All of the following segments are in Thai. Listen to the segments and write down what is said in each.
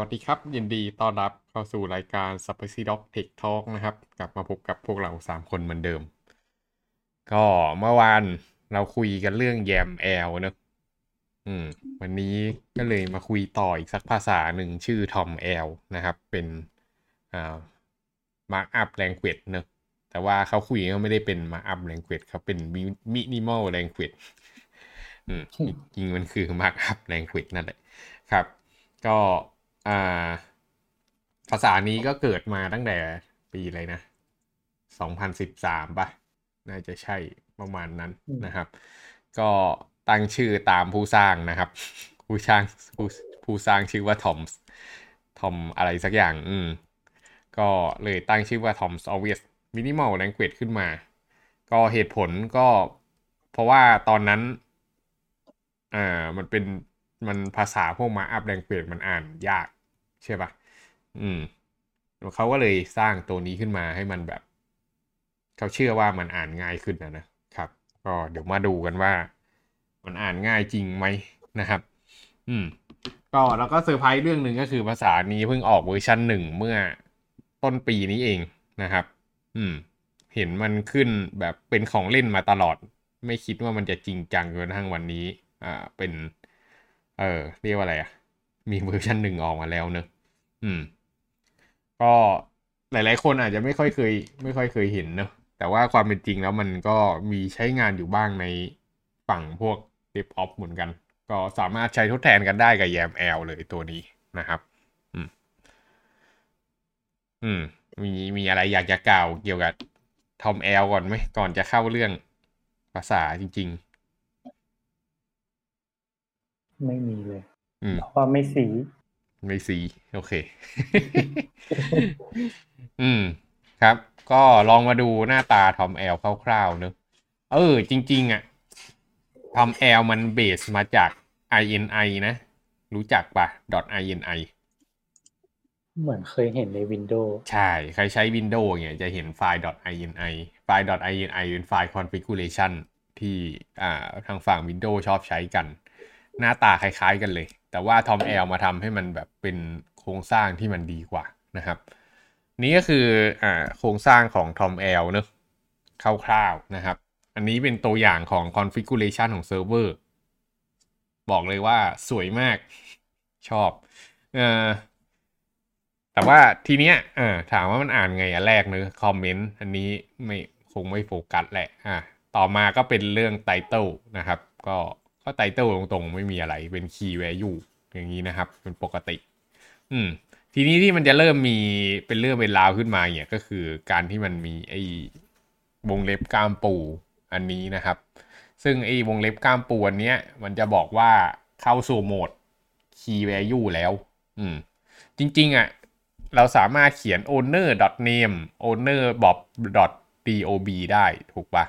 วัสดีครับยินดีต้อนรับเข้าสู่รายการ s p i c y Dog Tech Talk นะครับ กลับมาพบกับพวกเรา 3 คนเหมือนเดิม ก็เมื่อวานเราคุยกันเรื่องแยมแอลเนอะอืม วันนี้ก็เลยมาคุยต่ออีกสักภาษาหนึ่งชื่อ Tom L นะครับ เป็นอ่า Markup Language เนอะแต่ว่าเขาคุยก็ไม่ได้เป็น Markup Language เขาเป็น Minimal Language อืมจริงมันคือ Markup Language นั่นแหละครับ ก็ อ่า ภาษานี้ก็เกิดมาตั้งแต่ปีอะไรนะ2013ป่ะ น่าจะใช่ประมาณนั้นนะครับ ก็ตั้งชื่อตามผู้สร้างนะครับ ผู้สร้างผู้ผู้สร้างชื่อว่าทอมส์ทอมอะไรสักอย่าง อืม ก็เลยตั้งชื่อว่า Tom's Always Minimal Language ขึ้นมา ก็เหตุผลก็เพราะว่าตอนนั้น อ่า มันเป็น มันภาษาพวกมาอัพแรงเก e มันอ่านยาก ใช่ปะอืมเขาก็เลยสร้างตัวนี้ขึ้นมาให้มันแบบ เขาเชื่อว่ามันอ่านง่ายขึ้นนะนะครับ ก็เดี๋ยวมาดูกันว่า มันอ่านง่ายจริงไหมนะครับ อืม ก็แล้วก็เซอร์ไพรส์เรื่องหนึ่งก็คือภาษานี้เพิ่งออกเวอร์ชันหนึ่งเมื่อต้นปีนี้เองนะครับ อืม เห็นมันขึ้นแบบเป็นของเล่นมาตลอด ไม่คิดว่ามันจะจริงจังจนทั้งวันนี้ อ่าเป็น เออเรียกว่าอะไรอะ มีเวอร์ชันหนึ่งออกมาแล้วเนอะอืม ก็หลาย ๆ คนอาจจะไม่ค่อยเคย ไม่ค่อยเคยเห็นเนอะแต่ว่าความเป็นจริงแล้วมันก็มีใช้งานอยู่บ้างในฝั่งพวก DevOps เหมือนกัน ก็สามารถใช้ทดแทนกันได้กับ YAML เลยตัวนี้นะครับ อืม อืม มีมีอะไรอยากจะกล่าวเกี่ยวกับ Tom L ก่อนไหมก่อนจะเข้าเรื่องภาษาจริง ๆ ไม่มีเลย เพราะว่าไม่สี ไม่ซีโอเค อืม ครับ ก็ลองมาดูหน้าตาทอมแอลคร่าวๆเนอะเออ จริง ๆ อะTOML มัน base มาจาก ini นะ รู้จักปะ .ini เหมือนเคยเห็นใน Windows ใช่ ใครใช้ Windows เนี่ยจะเห็นไฟล์ .ini ไฟล์ .ini เป็นไฟล์ configuration ที่อ่าทางฝั่ง Windows ชอบใช้กัน หน้าตาคล้ายๆกันเลย แต่ว่า Tom L มาทำให้มันแบบเป็นโครงสร้างที่มันดีกว่านะครับ นี่ก็คืออ่าโครงสร้างของ Tom L เนอะคร่าวๆนะครับ อันนี้เป็นตัวอย่างของ configuration ของเซิร์ฟเวอร์บอกเลยว่าสวยมากชอบเออแต่ว่าทีเนี้ยเออถามว่ามันอ่านไงอะแรกเนอะคอมเมนต์อันนี้ไม่คงไม่โฟกัสแหละอะต่อมาก็เป็นเรื่อง title นะครับ ก็ ก็ title ตรงๆ ไม่มีอะไรเป็น key value อย่างนี้นะครับ เป็นปกติ อืม ทีนี้ที่มันจะเริ่มมีเป็นเรื่องเป็นราวขึ้นมาเนี่ยก็คือการที่มันมีไอ้วงเล็บกล้ามปูอันนี้นะครับ ซึ่งไอ้วงเล็บกล้ามปูอันเนี้ยมันจะบอกว่าเข้าสู่โหมด key value แล้ว อืม จริง ๆอะเราสามารถเขียน owner name owner bob dob ได้ถูกปะ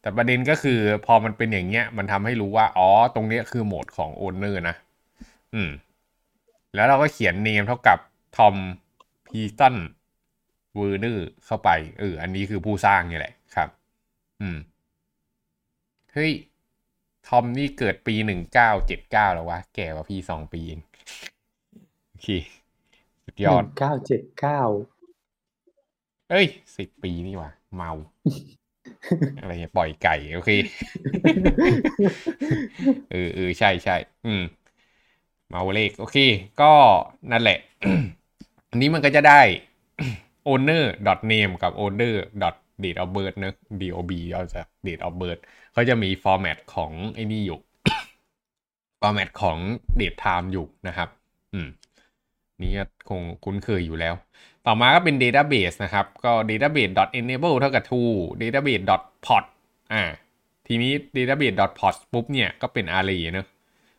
แต่ประเด็นก็คือพอมันเป็นอย่างเงี้ย มันทำให้รู้ว่า อ๋อ ตรงเนี้ยคือโหมดของ owner นะ อืม แล้วเราก็เขียน name เท่ากับ tom p e t o n werner เข้าไป เออ อันนี้คือผู้สร้างนี่แหละครับ อืม เฮ้ย ทอมนี่เกิดปีหนึ่งเก้าเจ็ดเก้าแล้ววะ แก่กว่าพี่สองปีเองโอเค สุดยอดเก้าเจ็ดเก้าเอ้ยสิบปีนี่หว่าเมา อะไรเนี่ยปล่อยไก่ โอเคเออเออใช่ใช่อืมมาเลขโอเค ก็นั่นแหละ อันนี้มันก็จะได้ owner name กับ owner date of birth เนอะ dob เอาจาก date of birth เขาจะมี format ของไอ้นี่อยู่ format ของ date time อยู่นะครับ อืม นี่คงคุ้นเคยอยู่แล้ว ต่อมาก็เป็น database นะครับ ก็ database enable เท่ากับ true database port อ่า ทีนี้ database port ปุ๊บเนี่ยก็เป็น array เนอะ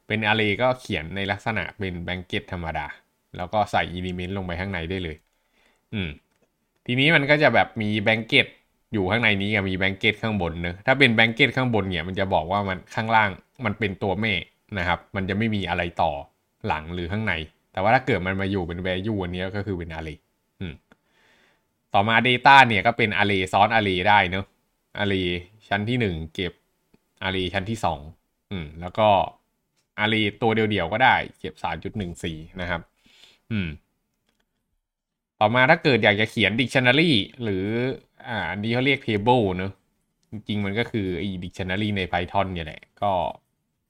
เป็น array ก็เขียนในลักษณะเป็น blanket ธรรมดา แล้วก็ใส่ element ลงไปข้างในได้เลย อืม ทีนี้มันก็จะแบบมี blanket อยู่ข้างในนี้กับมี blanket ข้างบนเนอะถ้าเป็น blanket ข้างบนเนี่ยมันจะบอกว่ามันข้างล่างมันเป็นตัวแม่นะครับ มันจะไม่มีอะไรต่อหลังหรือข้างใน แต่ว่าถ้าเกิดมันมาอยู่เป็น value อันนี้ก็คือเป็น array ต่อมา data เนี่ยก็เป็น array ซ้อน array ได้เนอะ array ชั้นที่หนึ่งเก็บ array ชั้นที่สองอืม แล้วก็ array ตัวเดียวๆก็ได้ เก็บ 3.14 นะครับ อืม ต่อมาถ้าเกิดอยากจะเขียน dictionary หรือ อ่าอันนี้เขาเรียก table เนอะจริงๆมันก็คือไอ้ dictionary ใน Python เนี่ยแหละ ก็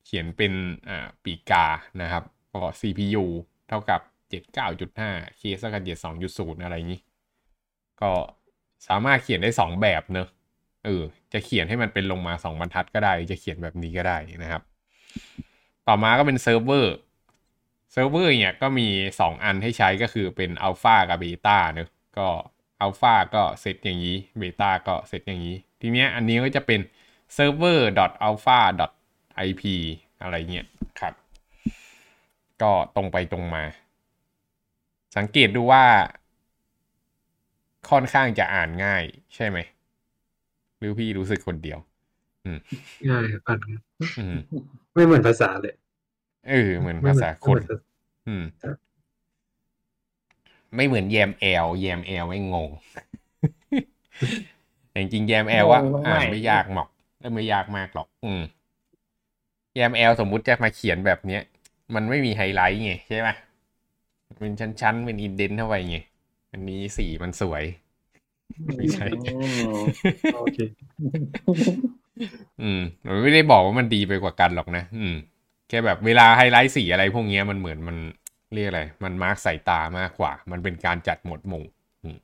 เขียนเป็น อ่า ปีกานะครับก็ CPU เท่ากับ 79.5 k สักกับ72.0 อะไรอย่างนี้ ก็สามารถเขียนได้ 2 แบบเนอะเออจะเขียนให้มันเป็นลงมา 2 บรรทัดก็ได้ จะเขียนแบบนี้ก็ได้นะครับ ต่อมาก็เป็นเซิร์ฟเวอร์เซิร์ฟเวอร์เนี่ยก็มี 2 อันให้ใช้ก็คือเป็นอัลฟากับเบต้าเนอะก็อัลฟาก็เซตอย่างนี้เบต้าก็เซตอย่างนี้ ทีเนี้ยอันนี้ก็จะเป็น server alpha ip อะไรเงี้ยครับ ก็ตรงไปตรงมา สังเกตดูว่า ค่อนข้างจะอ่านง่าย ใช่ไหมหรือพี่รู้สึกคนเดียวง่ายครับอ่านอืมไม่เหมือนภาษาเลยเออเหมือนไม่ภาเหมืษาอนคนไม่เหมือนภาษาอืมครับไม่เหมือนแยมแอลแยมแอลไม่งงแต่จริงๆ YAML ว่างงมากอ่านไม่ยากหรอกไม่ยากมากหรอก อืม YAML สมมุติจะมาเขียนแบบเนี้ย มันไม่มีไฮไลท์ไงใช่ไหม เป็นชั้นๆ เป็น indent เข้าไปไงอันนี้สีมันสวย ไม่ใช่อืมโอเคอืมมันไม่ได้บอกว่ามันดีไปกว่ากันหรอกนะ อืม แค่แบบเวลาไฮไลท์สีอะไรพวกเนี้ยมันเหมือนมันเรียกอะไร มัน mark สายตามากกว่า มันเป็นการจัดหมวดหมู่อืม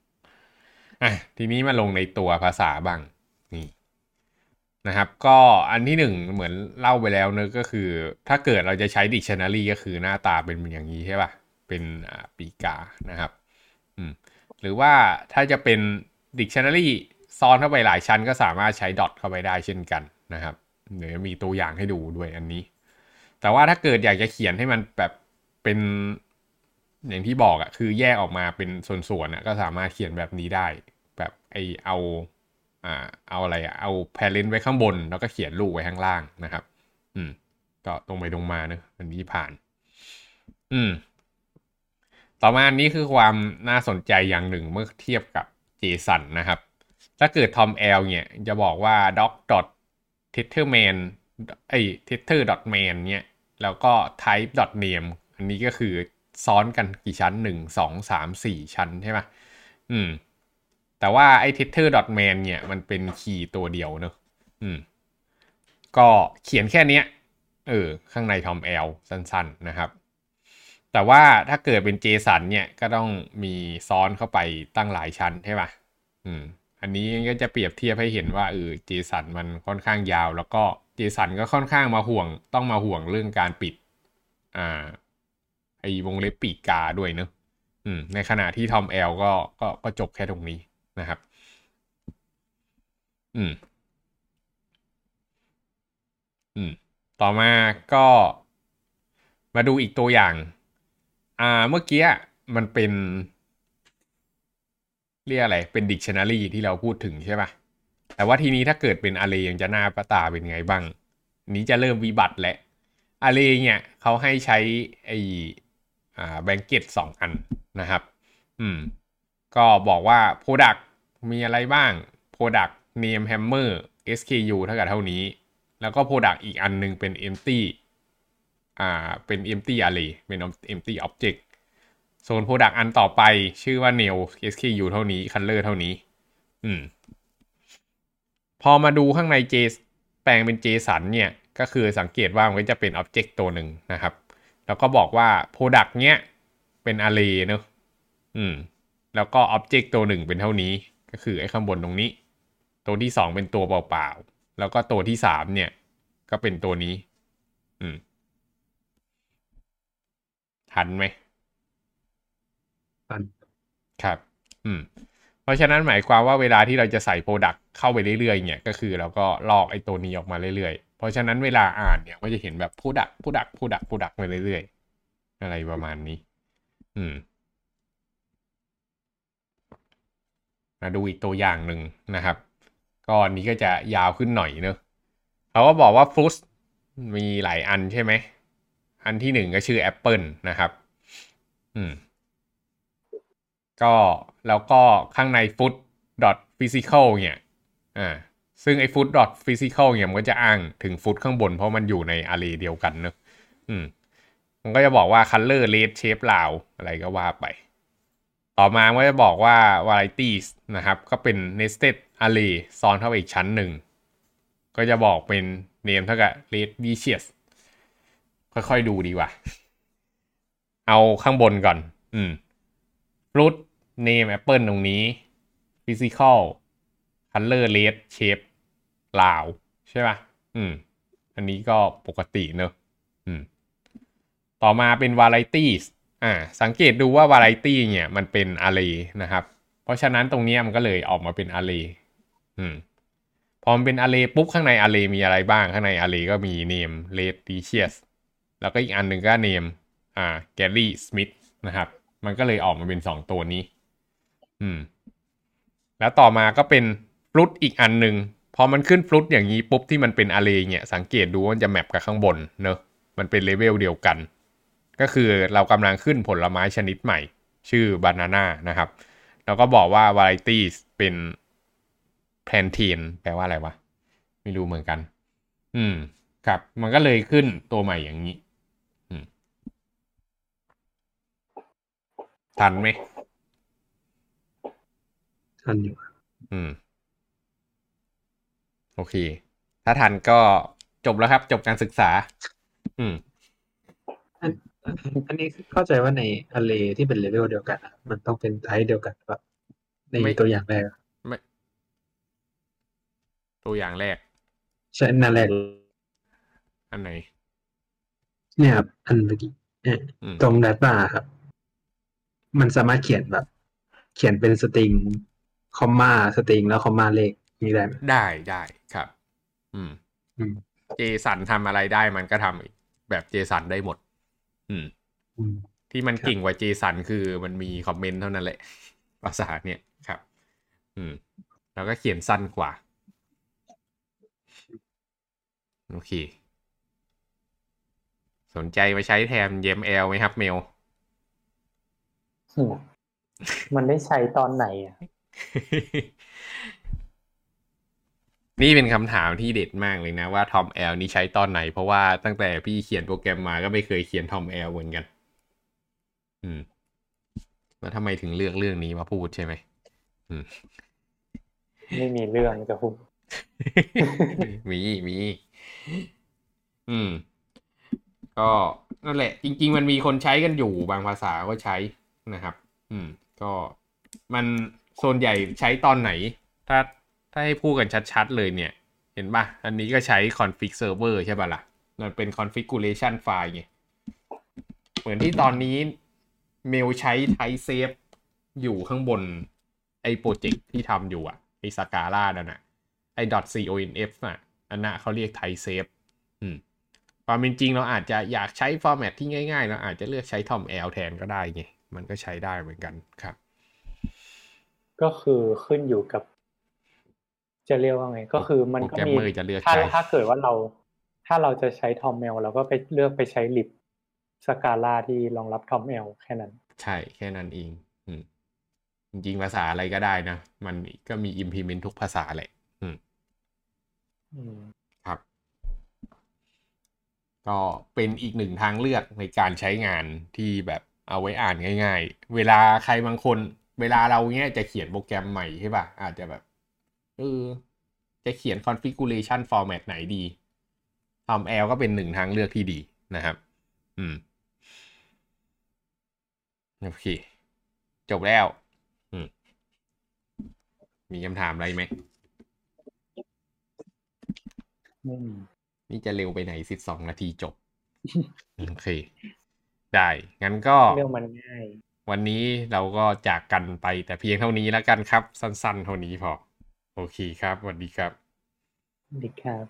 อะทีนี้มาลงในตัวภาษาบ้าง นี่นะครับ ก็อันที่หนึ่งเหมือนเล่าไปแล้วเนอะก็คือ ถ้าเกิดเราจะใช้ dictionary ก็คือหน้าตาเป็นอย่างนี้ใช่ป่ะ เป็นปีกานะครับหรือว่าถ้าจะเป็น dictionary ซ้อนเข้าไปหลายชั้นก็สามารถใช้ dot เข้าไปได้เช่นกันนะครับเดี๋ยวมีตัวอย่างให้ดูด้วยอันนี้ แต่ว่าถ้าเกิดอยากจะเขียนให้มันแบบเป็นอย่างที่บอกอะคือแยกออกมาเป็นส่วนๆอะก็สามารถเขียนแบบนี้ได้ แบบไอเอาอ่าเอาอะไรอะเอา parent ไว้ข้างบน แล้วก็เขียนลูกไว้ข้างล่างนะครับ อืม ก็ตรงไปตรงมาเนอะอันนี้ผ่าน อืม ต่อมาอันนี้คือความน่าสนใจอย่างหนึ่งเมื่อเทียบกับ JSON นนะครับ ถ้าเกิด Tom L เนี่ยจะบอกว่า doc tetherman ไอ้ tether.man เนี่ยแล้วก็ type name อันนี้ก็คือซ้อนกันกี่ชั้นหนึ่งสองสามสี่ชั้นใช่ไหมอืม แต่ว่าไอ้ tether.man เนี่ยมันเป็นคีย์ตัวเดียวเนอะอืม ก็เขียนแค่นี้เออ ข้างใน Tom L สั้น ๆ นะครับ แต่ว่าถ้าเกิดเป็น JSON เนี่ยก็ต้องมีซ้อนเข้าไปตั้งหลายชั้นใช่ป่ะอืม อันนี้ก็จะเปรียบเทียบให้เห็นว่าเออ JSON มันค่อนข้างยาว แล้วก็ JSON ก็ค่อนข้างมาห่วง ต้องมาห่วงเรื่องการปิด อ่า ไอวงเล็บปีกกาด้วยเนอะอืม ในขณะที่ Tom L ก็ก็ก็จบแค่ตรงนี้นะครับ อืม อืม ต่อมาก็มาดูอีกตัวอย่าง อ่าเมื่อกี้มันเป็นเรียกอะไรเป็น dictionary ที่เราพูดถึงใช่ปะแต่ว่าทีนี้ถ้าเกิดเป็น array ยังจะหน้าประตาเป็นไงบ้าง นี้จะเริ่มวิบัติแหละ array เนี่ยเขาให้ใช้ไออ่า blanket สองอันนะครับ อืม ก็บอกว่า product มีอะไรบ้าง product name hammer SKU เท่ากับเท่านี้ แล้วก็ product อีกอันหนึงเป็น empty อ่าเป็น empty array เป็น empty object โซน product อันต่อไปชื่อว่า nail SKU เท่านี้ color เท่านี้ อืม พอมาดูข้างใน J แปลงเป็น JSON เนี่ย ก็คือสังเกตว่ามันจะเป็น object ตัวหนึ่งนะครับ แล้วก็บอกว่า product เนี้ยเป็น array เนอะอืม แล้วก็ object ตัวหนึ่งเป็นเท่านี้ ก็คือไอ้ข้างบนตรงนี้ ตัวที่สองเป็นตัวเปล่าๆ แล้วก็ตัวที่สามเนี่ย ก็เป็นตัวนี้ อืม ทันไหมทันครับ อืม เพราะฉะนั้นหมายความว่าเวลาที่เราจะใส่ product เข้าไปเรื่อยๆเนี่ยก็คือเราก็ลอกไอ้ตัวนี้ออกมาเรื่อยๆ เพราะฉะนั้นเวลาอ่านเนี่ยก็จะเห็นแบบ product product product product ไปเรื่อยๆ อะไรประมาณนี้ อืมมาดูอีกตัวอย่างหนึ่งนะครับก็อันนี้ก็จะยาวขึ้นหน่อยเนอะเขาก็บอกว่าฟรุตมีหลายอันใช่ไหม อันที่หนึ่งก็ชื่อแอปเปิลนะครับ อืม ก็แล้วก็ข้างใน food dot physical เนี่ยอ่าซึ่งไอ้ food dot physical เนี่ยมันก็จะอ้างถึง food ข้างบนเพราะมันอยู่ใน array เดียวกันเนอะอืม มันก็จะบอกว่า color red shape ลาวอะไรก็ว่าไป ต่อมาก็จะบอกว่า varieties นะครับ ก็เป็น nested array ซ้อนเข้าไปอีกชั้นหนึ่ง ก็จะบอกเป็น name เท่ากับ red vicious ค่อยๆดูดีกว่า เอาข้างบนก่อน อืม fruit name apple ตรงนี้ physical color red shape ลาวใช่ป่ะ อืม อันนี้ก็ปกติเนอะอืม ต่อมาเป็น varieties อ่า สังเกตดูว่า variety เนี่ยมันเป็น array นะครับ เพราะฉะนั้นตรงนี้มันก็เลยออกมาเป็น array อืม พอมันเป็น array ปุ๊บข้างใน array มีอะไรบ้าง ข้างใน array ก็มี name red delicious แล้วก็อีกอันหนึ่งก็ name อ่า Gary Smith นะครับ มันก็เลยออกมาเป็นสองตัวนี้ อืม แล้วต่อมาก็เป็นฟลุตอีกอันหนึ่งพอมันขึ้นฟลุตอย่างนี้ปุ๊บที่มันเป็นอาร์เรเนี่ยสังเกตดูว่ามันจะแมปกับข้างบนเนอะมันเป็นเลเวลเดียวกัน ก็คือเรากำลังขึ้นผลไม้ชนิดใหม่ ชื่อบานาน่านะครับแล้วก็บอกว่า varieties เป็น plantain แปลว่าอะไรวะ ไม่รู้เหมือนกัน อืม ครับ มันก็เลยขึ้นตัวใหม่อย่างนี้ อืม ทันไหมทันอยู่อืม โอเค ถ้าทันก็จบแล้วครับ จบการศึกษา อืมอันอันนี้เข้าใจว่าในอ r เลที่เป็นเลเวลเดียวกันอะมันต้องเป็น type เดียวกันแบบในไม่ตัวอย่างแรกอะไม่ตัวอย่างแรก ใช่อันนั่นแรก อันไหนเนี่ยครับอันเมื่อกี้เนี่ยอืมตรงดัตต้าครับ มันสามารถเขียนแบบ เขียนเป็นสตริงคอมมาสตริงแล้วคอมมาเลขนี้ได้ไหมได้ได้ครับอืมอืมเจสันทำอะไรได้มันก็ทำแบบเจสันได้หมด อืมอืมที่มันครับเก่งกว่าเจสันคือมันมีคอมเมนต์เท่านั้นแหละภาษาเนี่ยครับ อืม แล้วก็เขียนสั้นกว่า โอเค สนใจมาใช้แทน YAML ไหมครับเมลอื มมันได้ใช้ตอนไหนอะ นี่เป็นคำถามที่เด็ดมากเลยนะว่า Tom L นี่ใช้ตอนไหน เพราะว่าตั้งแต่พี่เขียนโปรแกรมมาก็ไม่เคยเขียน Tom L เหมือนกัน อืม แล้วทำไมถึงเลือกเรื่องนี้มาพูดใช่ไหมอืม ไม่มีเรื่องจะพูดมีมี อืม ก็นั่นแหละ จริง ๆ มันมีคนใช้กันอยู่บางภาษาก็ใช้ นะครับ อืม ก็มันโซนใหญ่ใช้ตอนไหน ถ้าถ้าให้พูดกันชัดๆเลยเนี่ย เห็นปะอันนี้ก็ใช้ config server ใช่ปะล่ะ มันเป็น configuration file ไง เหมือนที่ตอนนี้เมลใช้ type save อยู่ข้างบน ไอ้โปรเจกต์ที่ทำอยู่อะไอ้ Scala นั่นอะไอ้ .conf อะ อันน่ะเขาเรียก type safe อืมความเป็นจริงเราอาจจะอยากใช้ format ที่ง่ายๆ เราอาจจะเลือกใช้ TOML แทนก็ได้ไง มันก็ใช้ได้เหมือนกันครับ ก็คือขึ้นอยู่กับ จะเรียกว่าไง ก็คือมันก็มีโปรแกรมเมอร์จะเลือกถ้าใช้ถ้าเกิดว่าเรา ถ้าเราจะใช้ TOML เราก็ไปเลือกไปใช้ libสกาล่าที่รองรับทอมเมลแค่นั้น ใช่แค่นั้นเองอืมจริงๆภาษาอะไรก็ได้นะ มันก็มี implement ทุกภาษาแหละอืมอืมครับ ก็เป็นอีกหนึ่งทางเลือกในการใช้งานที่แบบ เอาไว้อ่านง่าย ๆ เวลาใครบางคน เวลาเราเนี้ยจะเขียนโปรแกรมใหม่ใช่ป่ะ อาจจะแบบเออจะเขียน configuration format ไหนดีทำ L ก็เป็นหนึ่งทางเลือกที่ดีนะครับ อืม โอเค จบแล้ว อืม มีคำถามอะไรไหมไม่มีนี่จะเร็วไปไหนสิบสองนาทีจบ โอเค ได้ งั้นก็เรื่องมันง่าย วันนี้เราก็จากกันไปแต่เพียงเท่านี้แล้วกันครับ สั้นๆ เท่านี้พอ โอเคครับสวัสดีครับดีครับ